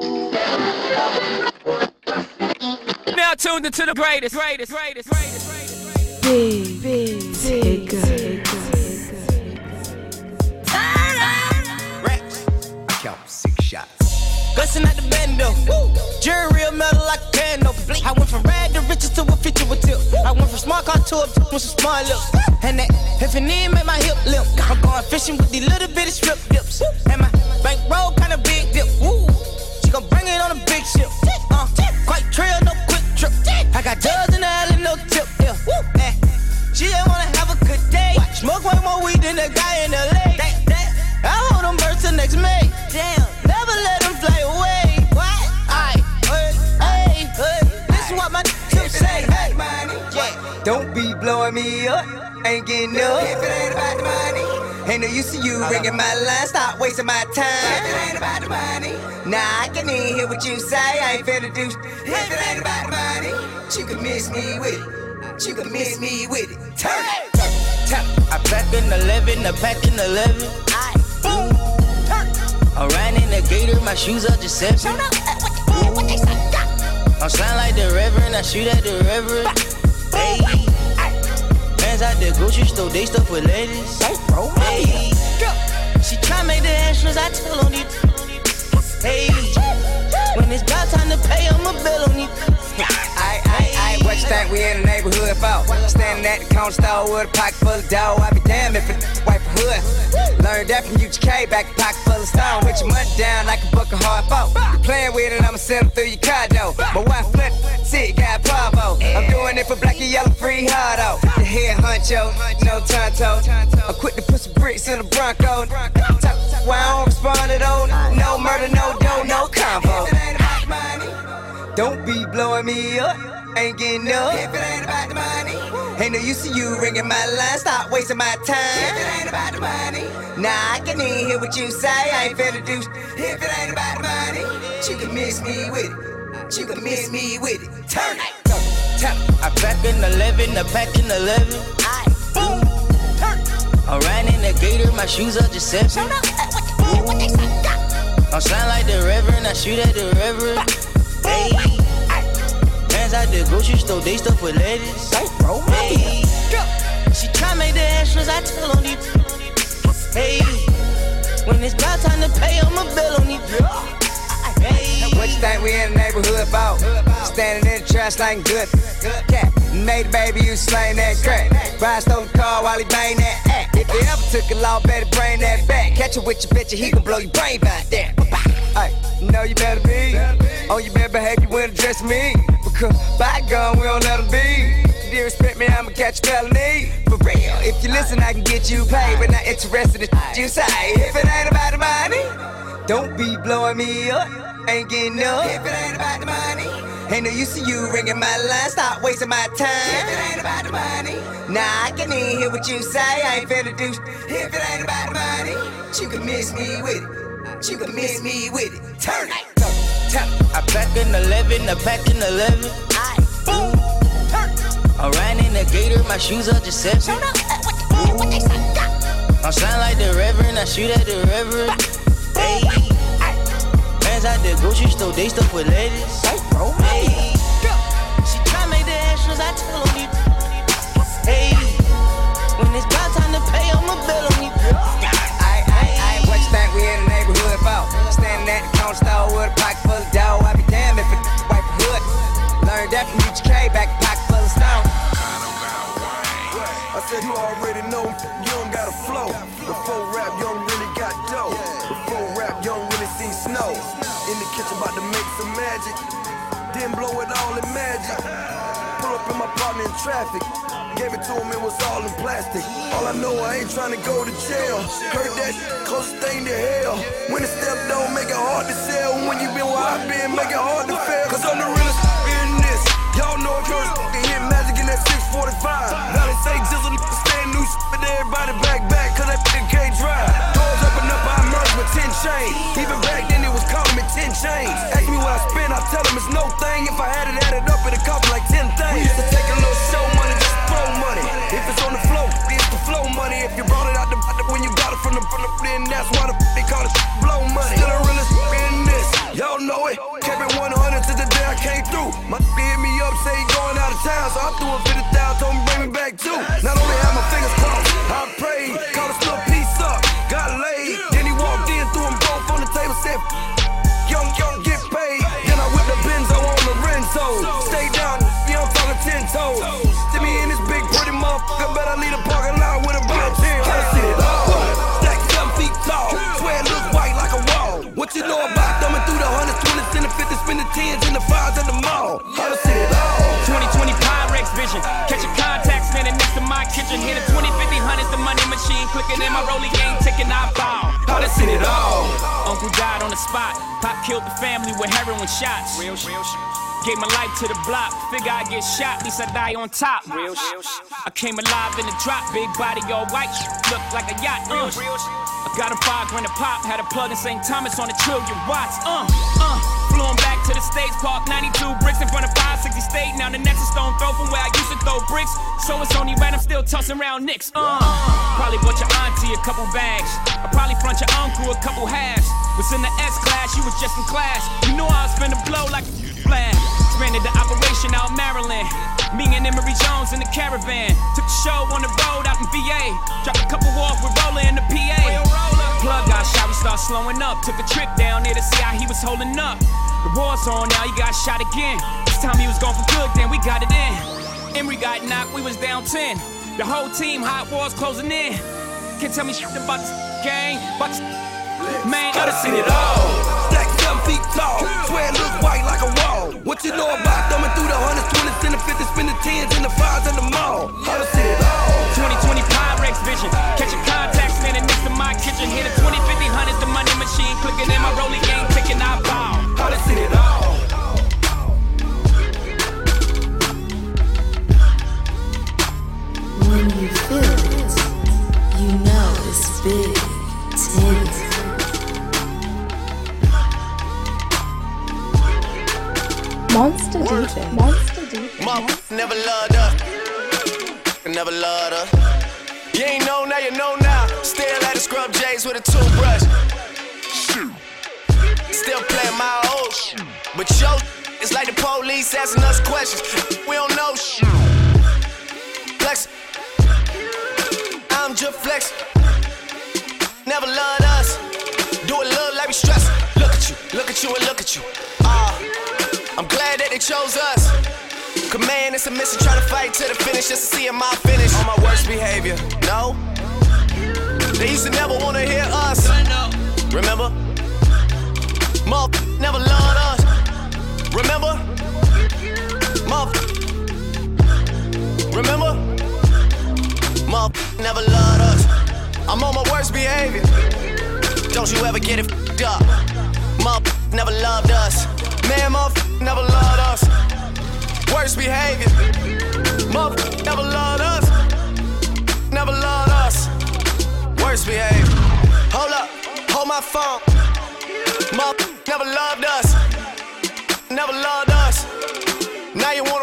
Now tuned into the greatest, greatest, greatest, greatest, greatest. Big, big. Rex, I count six shots. Gussin' at the bando. Jury real metal like a candle. I went from rag to riches to a feature with tip. I went from smart car to a with some smart lips. And that if an E make my hip limp. I'm going fishing with these little bitty strip dips. And my bankroll kinda big bring it on a big ship. Blowing me up. Ain't getting up. If it ain't about the money. Ain't no use to you ringing my line. Stop wasting my time. If it ain't about the money. Nah, I can even hear what you say. I ain't finna do. If it ain't about the money. You can miss me with it. You can miss me with it. Turn it. Turn it. I pack in 11, I pack in 11. I boom. Turn it. I'm riding in the gator, my shoes are just seven. I'm slime like the reverend, I shoot at the reverend. Hey. Man's out the grocery store, they stuff with ladies. Hey. She try make the extras, I tell on it. Hey. When it's about time to pay, I'm a bill on it. I, I, I, what you think we in the neighborhood for? Standing at the corner store with a pocket full of dough. I be damned if it a hood. Learned that from UGK, back full of stone. With your money down like a buck of hard folk. Playing with it, I'ma send them through your door. My wife flip, see, got Pavo. I'm doing it for black and yellow, free hard out. The head honcho, no tonto. I'm quick to put some bricks in the Bronco. Why I don't respond to those? No murder, no dough, no combo. Don't be blowing me up, ain't getting up. If it ain't about the money, ain't no use to you ringing my line. Stop wasting my time. If it ain't about the money, nah, I can even hear what you say. I ain't finna do. If it ain't about the money, you can miss me with it. You can miss me with it. Turn it. Turn it. I pack in 11, I pack in 11. I boom. Turn. I'm riding in the gator, my shoes are just seven. I'm slime like the reverend, I shoot at the reverend. Hey. Man's out the grocery store, they stuff with ladies. Hey. She try make the extras, I tell on it. Hey. When it's about time to pay, I'm a bill on it. Hey. What you think we in the neighborhood for? Standing in the trash like good. Cat. Made a baby, you slaying that crack. Ride stole the car while he bang that act. If you ever took a law, better bring that back. Catch it with your bitch, he gon' blow your brain back there. You know you better be. Oh, you better behave, you wouldn't address me. Because by gun, we don't let them be. If you respect me, I'ma catch a felony. For real, if you listen, I can get you paid. But not interested in you say. If it ain't about the money, don't be blowing me up. Ain't getting up. If it ain't about the money, ain't no use to you ringing my line. Stop wasting my time. If it ain't about the money, nah, I can even hear what you say. I ain't finna do. If it ain't about the money, you can miss me with it. You can miss me with it. Turn it. It. I pack in 11, I pack in 11. I boom. Turn. I'm riding in the gator, my shoes are just seven. I'm uh, uh, slime like the reverend, I shoot at the reverend. Hey. Man's out the grocery store, they stuff with ladies. Hey. She try make the extras, I tell it. Hey. When it's about time to pay, I'm a bill At the corner store with a pocket full of dough. I be damned if it wipe hood. Learned that from UGK, back pocket full of stone. I said you already know you don't got a flow. Before rap, you don't really got dough. Before rap, you don't really see snow. In the kitchen about to make some magic. Then blow it all in magic. Up in my partner in traffic. Gave it to him, it was all in plastic. All I know, I ain't trying to go to jail. Heard that closest thing to hell. When the step don't make it hard to sell. When you been where I been, make it hard to fail. Cause I'm the realest in this. Y'all know if you're hit magic in that 645. Valley say jizzle, stand new shit, but everybody back back, cause that nigga can't drive. Doors open up, I merged with 10 chains. Even back then, it was calling me 10 chains. Ask me what I spend, I tell them it's no thing. If I had it added up, it'd cost me like 10 things. We used to take a little show money, flow money. If it's on the flow, it's the flow money. If you brought it out the, out the when you got it from the from the then that's why the they call it blow money. Still the realest in this, y'all know it. Kept it 100 to the day I came through. My hit me up, say he going out of town, so I threw a 50,000, told him bring me back too. Not only have my fingers crossed, I prayed, called a little piece up, got laid. Then he walked in, threw them both on the table, said. And the fifties, spin the tens and the fives at the mall. I done seen it all. 2020 Pyrex vision. Catching contacts, standing next to my kitchen. Hitting 20, 50, hundreds, the money machine. Clicking in my rolling game, ticking, I bow. I done seen it all. Uncle died on the spot. Pop killed the family with heroin shots. Real shit. Gave my life to the block. Figure I get shot, at least I die on top. Real shit. I came alive in the drop. Big body, all white. Look like a yacht. Uh. I got a five grand a pop. Had a plug in St. Thomas on a trillion watts. Uh, uh. Flew him back to the States, Park 92 bricks in front of 560 State. Now the next is stone throw from where I used to throw bricks. So it's only right, I'm still tossing around nicks. Uh. Probably bought your auntie a couple bags. I probably front your uncle a couple halves. Was in the S class, you was just in class. You knew I was finna blow like a blast. Expanded the operation out Maryland. Me and Emory Jones in the caravan. Took the show on the road out in VA. Dropped a couple start slowing up. Took a trip down there to see how he was holding up. The war's on now, he got shot again. This time he was gone for good, then we got it in. Emory got knocked, we was down 10. The whole team, hot wars closing in. Can't tell me shit about this gang, but this man, I done seen it all. Stack seven feet tall, swear it look white like a wall. What you know about thumbing through the hundreds, twenties, and the fifties, spin the tens and the fives at the mall? I done seen it all. 2020 Pyrex vision. Catching contacts, standing next to my kitchen. Hitting 20, 50, hundreds, the money machine. Clicking in my rolling game, ticking, I bow. I done seen it all. When you feel it, you know it's big titties. Monster DJ. Monster DJ. Mom never loved her. Never loved her. You ain't know now, you know now. Still at the scrub J's with a toothbrush. Still playing my old shit. But yo, it's like the police asking us questions. We don't know shit. Flex. I'm just flex. Never loved us. Do it look like we stress. Look at you, look at you, and look at you. Ah. I'm glad that they chose us. Command man, it's a mission trying to fight to the finish just to see my finish. On my worst behavior, no. They used to never wanna hear us. Remember? Muff never loved us. Remember? Muff. Remember? Muff never loved us. I'm on my worst behavior. Don't you ever get it fed up. Muff never loved us. Man, muff never loved us. Worst behavior. Muff never loved us. Never loved us. Worst behavior. Hold up, hold my phone. Muff never loved us. Never loved us. Now you wanna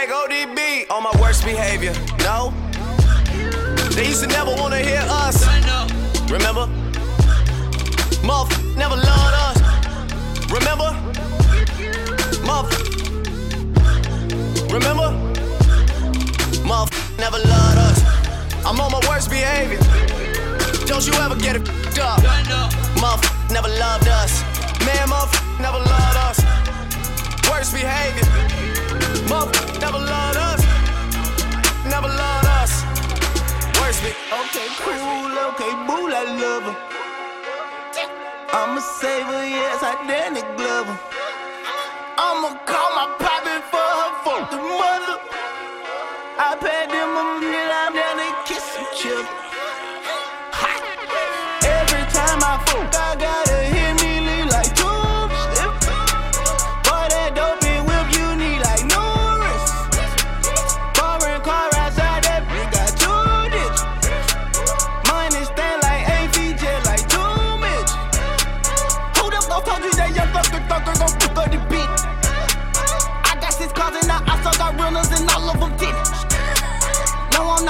like ODB on my worst behavior. No. They used to never wanna hear us. Remember? Muff never loved us. Remember? Muff. Remember? Muff never loved us. I'm on my worst behavior. Don't you ever get it fed up. Muff never loved us. Man, Muff never loved us. Worst behavior. Muff never loved us. Never loved us. Worst be Okay, cool, okay, boo, I love her. I'm a saver, yes, I Danny Glover. I'ma call my poppin' for her for the mother. I paid them a minute, I'm down to kiss some children.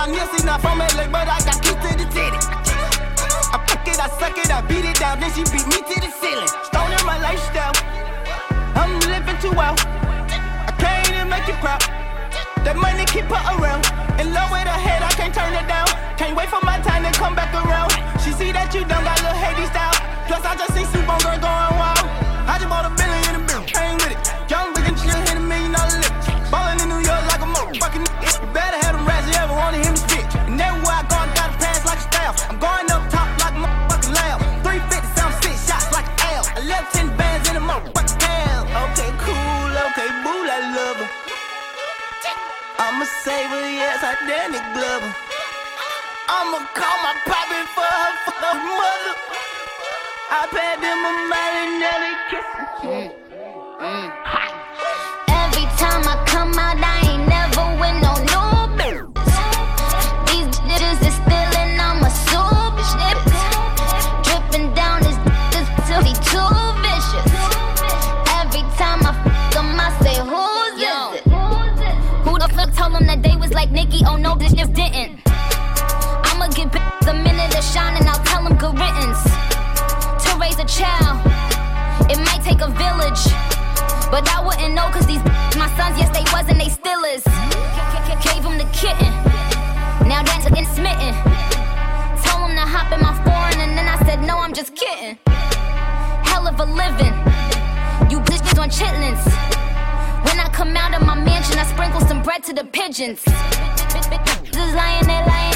I'm missing not from my leg, but I got kicked to the titty. I fuck it, I suck it, I beat it down, then she beat me to the ceiling. Stolen my lifestyle, I'm living too well. I can't even make you proud. That money keep her around. In love with her head, I can't turn it down. Can't wait for my time to come back around. She see that you done got little Hades style. Plus, I just see Supergirl going wild. Glover. I'ma call my poppy for her, for her mother. I paid them a marinelli kiss. Mm, mm. a riddance to raise a child. It might take a village, but I wouldn't know cause these my sons, yes, they wasn't. they still is. Gave him the kitten, now that's getting smitten. Told him to hop in my foreign, and then I said, No, I'm just kidding. Hell of a living, you bitches on chitlins. When I come out of my mansion, I sprinkle some bread to the pigeons. Just lying there, lying.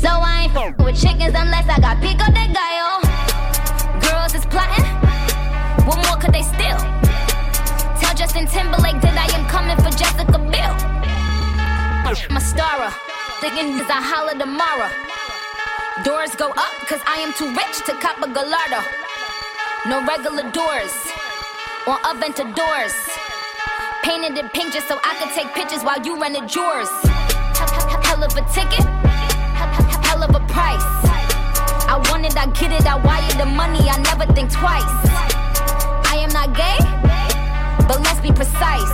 So I ain't f- with chickens unless I got pico de gallo. Girls is plotting. What more could they steal? Tell Justin Timberlake that I am coming for Jessica Biel. My starer. Thinking as I holla tomorrow. Doors go up cause I am too rich to cop a Gallardo. No regular doors or Aventadors. Painted in pink just so I could take pictures while you run the drawers. Hell of a ticket price. I want it, I get it, I wire the money, I never think twice. I am not gay, but let's be precise.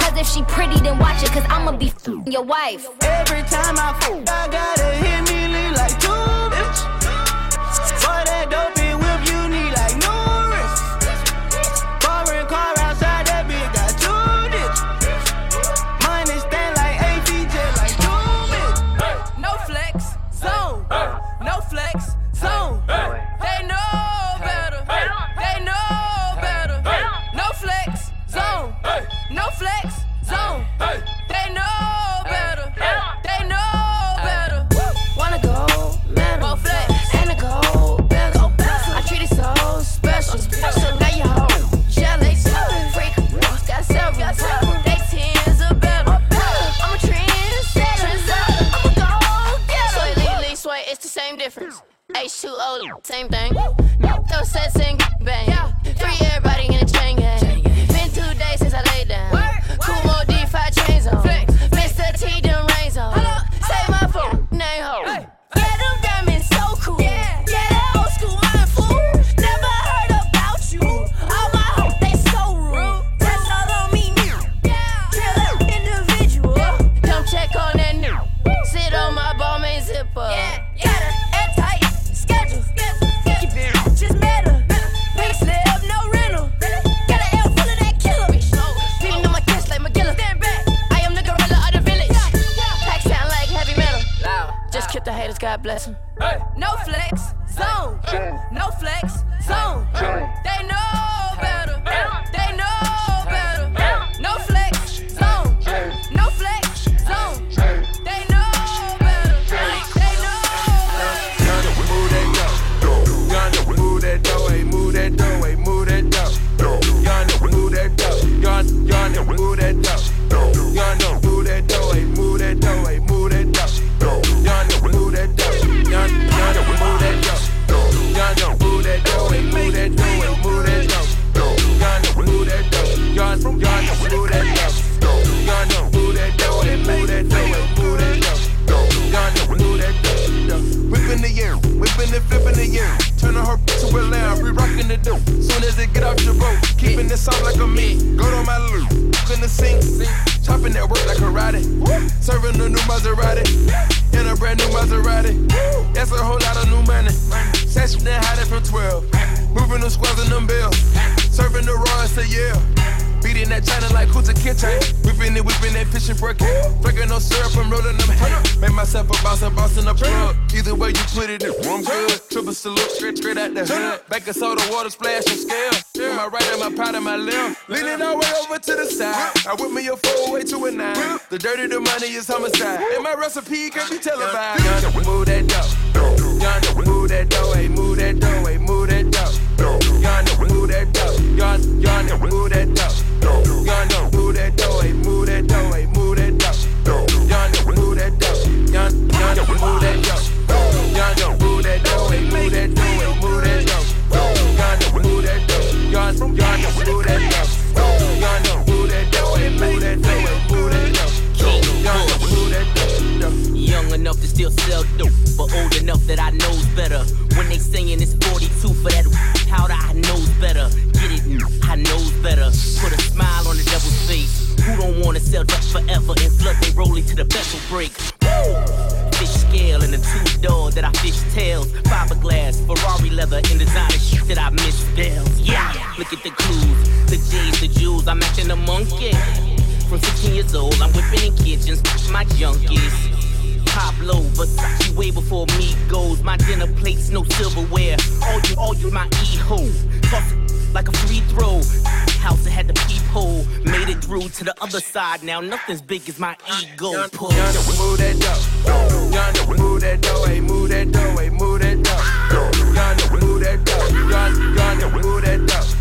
Cause if she pretty, then watch it, cause I'ma be your wife. Every time I fool, I gotta hit Maserati. In a brand new Maserati. That's a whole lot of new money. Session that had it from 12. Moving them squares and them bills. Serving the royals to Yale. Beating that China like who's a Kitchen. Whipping it, whipping that fishing for a king. Drinking no syrup, I'm rolling them hay. Make myself a boss, I'm bossing a plug. Either way you put it, I'm good. Triple salute, straight, straight out the hood. Back a soda, water splash and scale. My right and my powder, my left. Leaning all the way over to the side. I whip me a four way to a nine. The dirty, the money is homicide. And my recipe can be televised. Yonder, move that dough. Yonder, move that dough. Hey, move that dough. Hey, move that dough. Yonder, move that dough. Yonder, move that dough. Yonder, nothing's big as my ego. Push. Yonder, move that dough. Yonder, move that dough. Hey, move that dough. Hey, move that dough. Yonder, move that dough. Yonder, yonder, move that dough.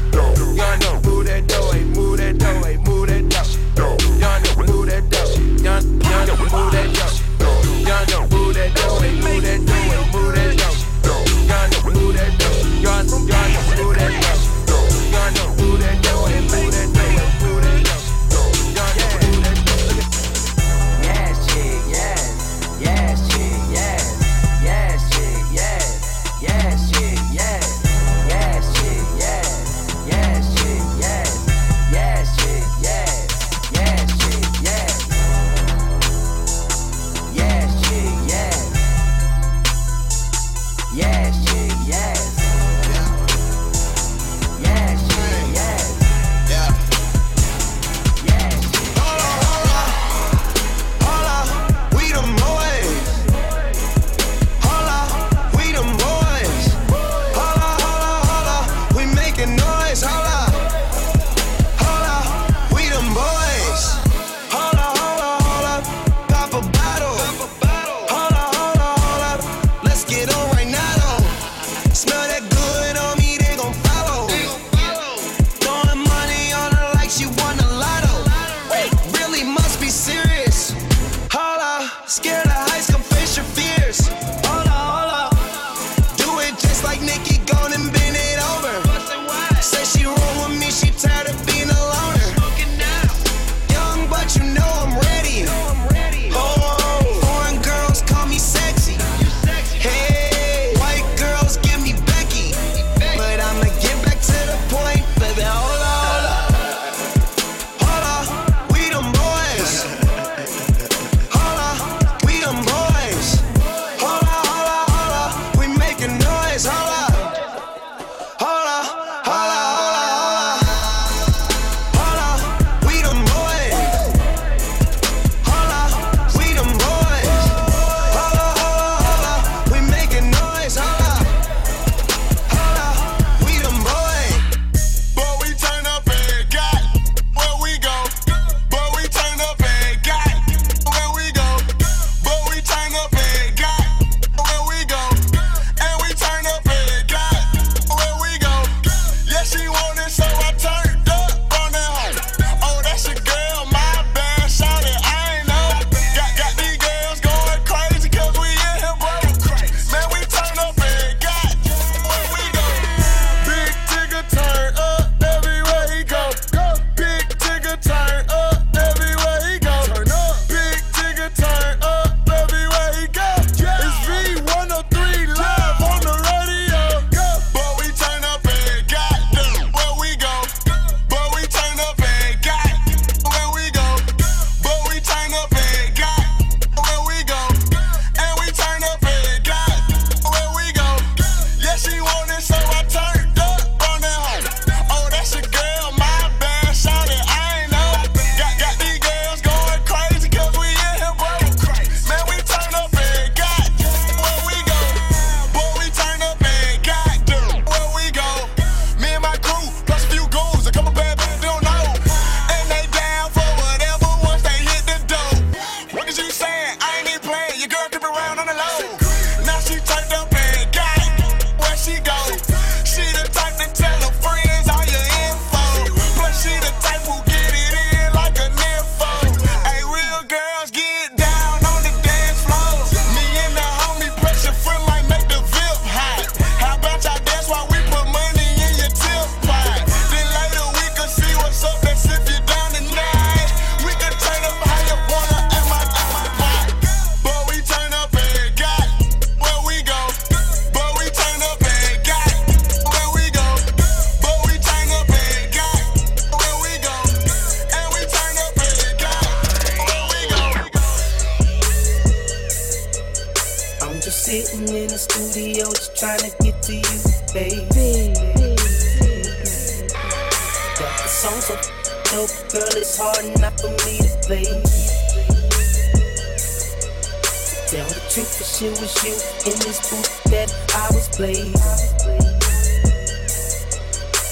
For sure was you in this booth that I was blazing.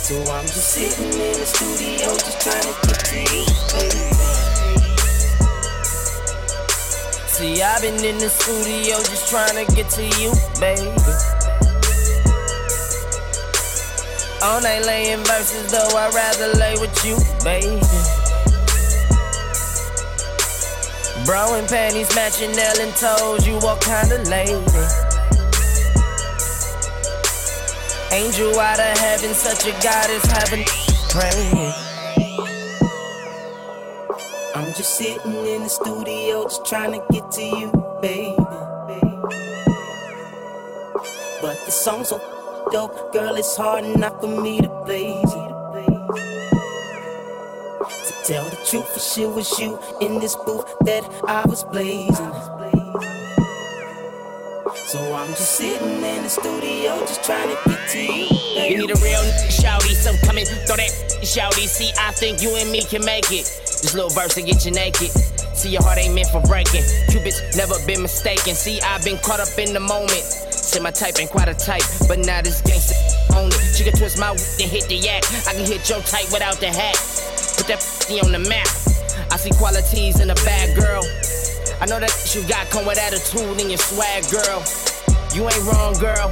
So I'm just sitting in the studio just trying to get to you, baby. See, I've been in the studio just trying to get to you, baby. All night laying verses, though I'd rather lay with you, baby. Bro and panties matching and toes, you what kind of lady? Angel out of heaven, such a goddess, heaven praying. I'm just sitting in the studio, just trying to get to you, baby. But the song's so dope, girl, it's hard enough for me to it. To tell the truth, for sure was you in this booth that I was blazing. So I'm just sitting in the studio, just trying to get to you. You need a real shouty, so come and throw that shouty. See, I think you and me can make it. This little verse to get you naked. See, your heart ain't meant for breaking. Cupid's never been mistaken. See, I've been caught up in the moment. Say my type ain't quite a type, but now this gangster on it. She can twist my and hit the yak. I can hit your type without the hat. Put that on the map. I see qualities in a bad girl. I know that you got come with attitude and your swag, girl. You ain't wrong, girl.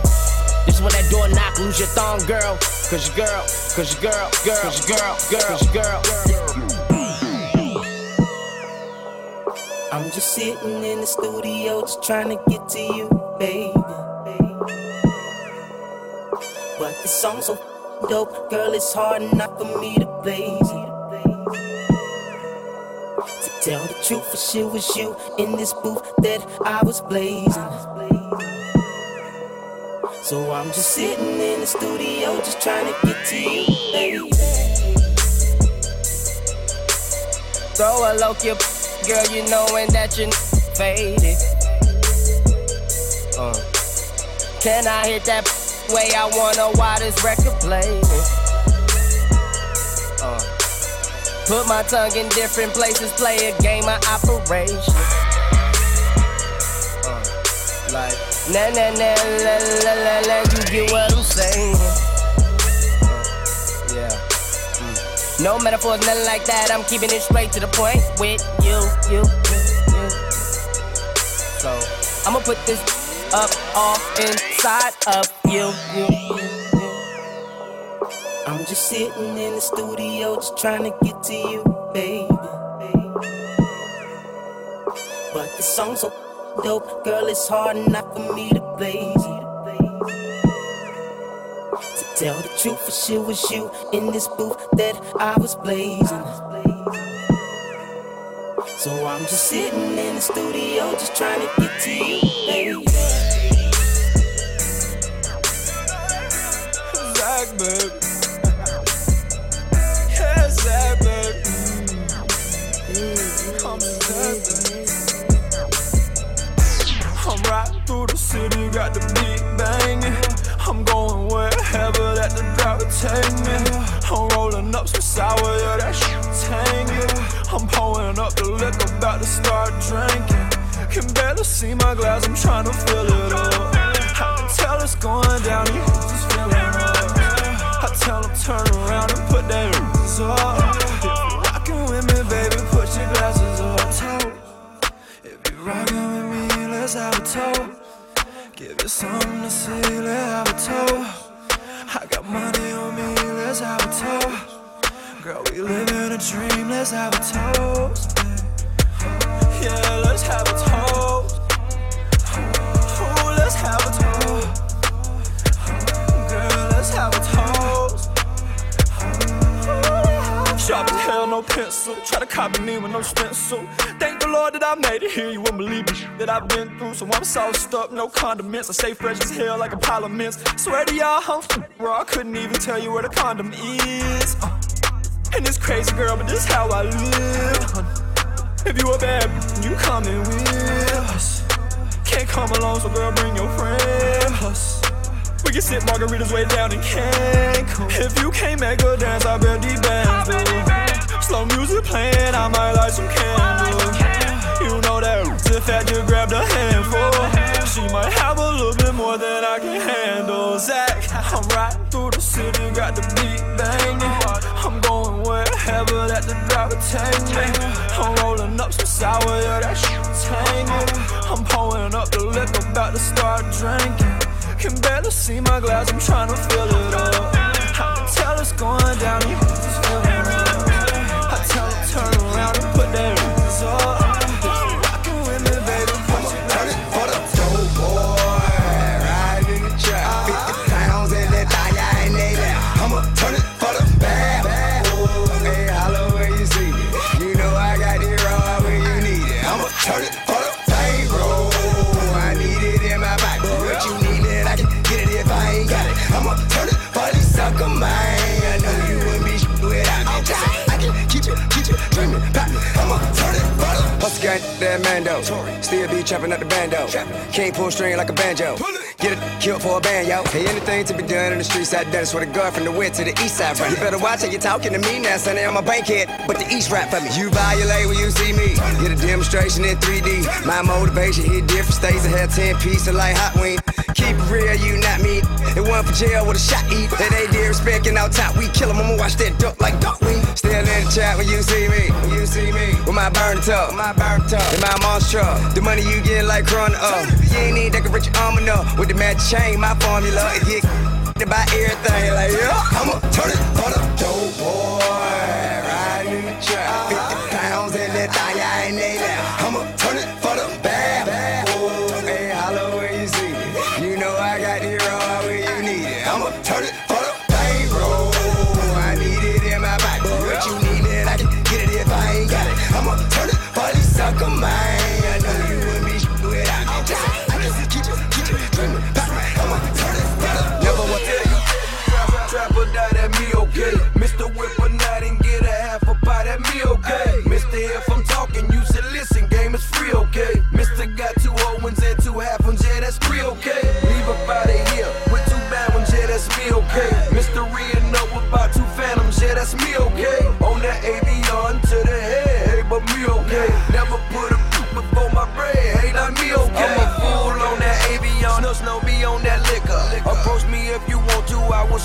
This when that door knock, lose your thong, girl. Cause your girl, cause your girl, girl, cause your girl, girl, cause your girl. I'm just sitting in the studio, just trying to get to you, baby. But the song's so dope, girl, it's hard enough for me to blaze it. Truth, for sure was you in this booth that I was blazing. So I'm just sitting in the studio, just trying to get to you, baby. Throw a low up, girl, you knowing that you're faded. Uh. Can I hit that way? I wanna why this record plays. Put my tongue in different places, play a game of operation. Uh. Like, na na na la la la you get what I'm saying? Uh. Yeah. No metaphors, nothing like that. I'm keeping it straight to the point with you, you, you, you. So I'ma put this up off inside of you, you, you. I'm just sitting in the studio, just trying to get to you, baby. But the song's so dope, girl, it's hard enough for me to blaze. To tell the truth, for sure was you in this booth that I was blazing. So I'm just sitting in the studio, just trying to get to you, baby. Zach, baby. City, got the beat banging. I'm going wherever that the driver take me. I'm rolling up some sour, yeah, that shit tangy. I'm pouring up the liquor, about to start drinking. Can barely see my glass, I'm trying to fill it Something to see, let's have a toe. I got money on me, let's have a toe. Girl, we living a dream, let's have a toast. Yeah, let's have a toast. Ooh, let's have a toast. Girl, let's have a toast. Sharp as hell, no pencil. Try to copy me with no stencil. Thank Lord that I made it here. You wouldn't believe the shit that I've been through. So I'm sauced up, no condiments. I stay fresh as hell like a pile of mints. Swear to y'all, I'm bro. I couldn't even tell you where the condom is. Uh, and it's crazy, girl, but this how I live. If you a bad, you coming with us. can't come alone, so girl, bring your friend. Plus, we can sit margaritas way down in Cancun. If you can't make a dance, I bet these bands. Slow music playing, I might light some candles. You if I just grabbed a handful, she might have a little bit more than I can handle. Zach, I'm riding through the city, got the beat banging. I'm going wherever that the driver take me. I'm rolling up some sour, yeah, that shit tangy. I'm pulling up the liquor, about to start drinking. Can barely see my glass, I'm trying to fill it up. I can tell it's going down, you just feeling. I tell her turn around and put that up. That Mando. Still be trapping up the bando. Can't pull string like a banjo. Get it killed for a band, yo. Hey, anything to be done in the streets, I done. Swear to God, from the west to the east side, right? You better watch how you talking to me now, sonny. I'm a bankhead, but the east rap for me. You violate when you see me. Get a demonstration in 3D. My motivation hit different states. I had 10 pieces like hot wing. Keep it real, you not me. It went for jail with a shot eat. They they did respecting out top. We kill I'ma watch that duck like duck wing. Still in the chat when you see me. When you see me. With my burn tub. My burn tub. In my monster. The money you get like crunk up. You ain't need decorate your arm enough. With the match chain, my formula. It get buy everything. Like, yeah. I'ma turn it on the dope boy.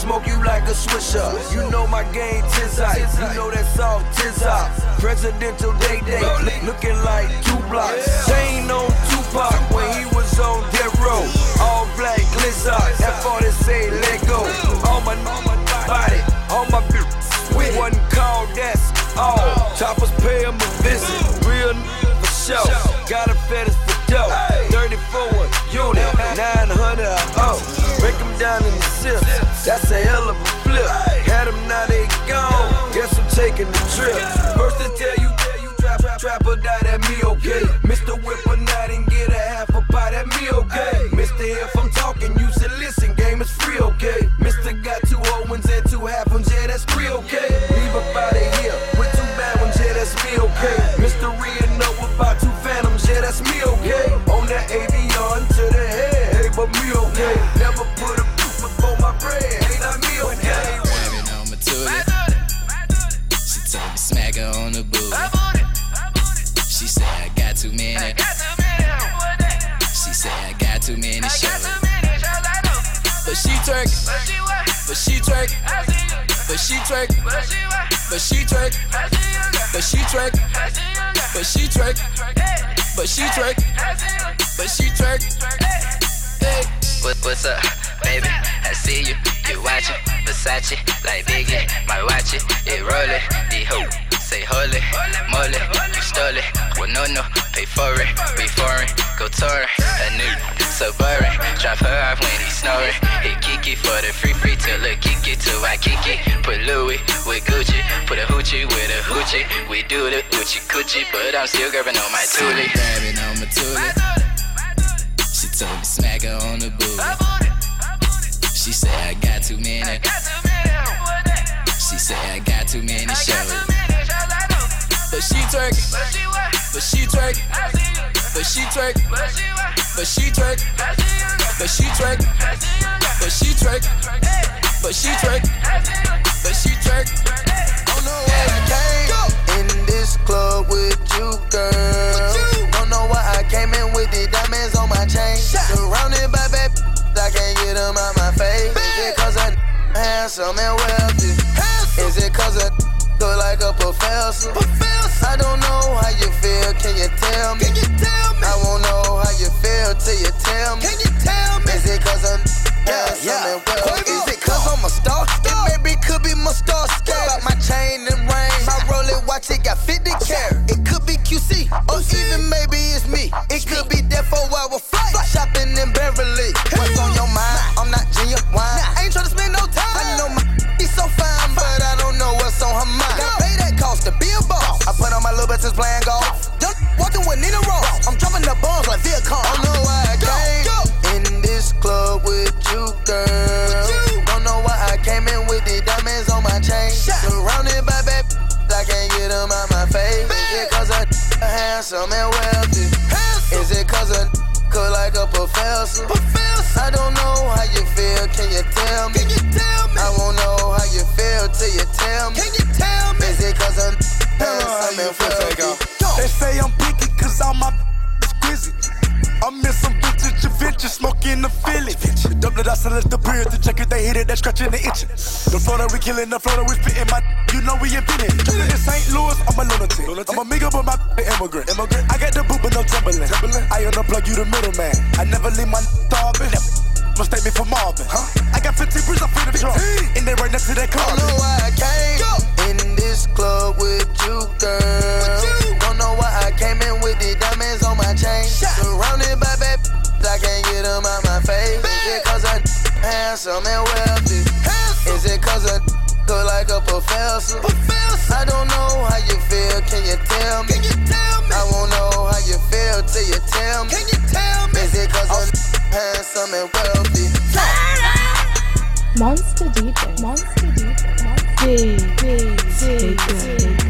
Smoke you like a swisher. You know my game, hot. You know that soft, tis hot. Presidential day day, looking like two blocks. Chain on Tupac when he was on death row. All black glizzer, that 40 say let go. All my, my body, all my with one call, that's all. Choppers pay him that's a hell of a flip. Had them, now they gone. Guess I'm taking the trip. Like Biggie, my watch it, it rollin', the hoe, say holy, moly, you stole it, well no no, pay for it, be foreign, go touring, a new Suburban, drop her off when he snoring, hit Kiki for the free free till the Kiki till I Kiki, put Louis with Gucci, put a hoochie with a hoochie, we do the hoochie coochie, but I'm still grabbing on my toolie. Grabbing on my toolie. She told me smack her on the booty. She said I got too many. She said I got too many shows. But she twerk. But she twerk. But she she twerk, but she twerk, but she twerk, but she twerk, but she twerk, but she twerk. Don't know why I came in this club with you, girl. Don't know why I came in with the diamonds on my chain. Surrounded by bad, I can't get them out my face. Is it cause I handsome and wealthy? Is it cause I look like a professor? I don't know how you feel, can you tell me? I I'm in some vintage adventure, smoking the Philly. Double the dust and let the to check if they hit it, they scratching the itching. The Florida we killing, the Florida we spitting my. You know we invented. In St. Louis, I'm a lunatic. I'm a amigo, but my immigrant. immigrant. I got the boot, but no Timberland. I unplug you, the middleman. I never leave my starving. Mistake me for Marvin. Huh? I got 15 bricks up in the trunk. And they right next to that car. Don't know why I came in this club with you, girl. Don't know why I came in with the on my chain. Surrounded by bad, I can't get them out my face. Is it cause I'm handsome and wealthy? Is it cause I look like a professor? I don't know how you feel, can you tell me? I won't know how you feel till you tell me. Is it cause oh. I'm handsome and wealthy? Monster DJ. Monster DJ. Monster DJ.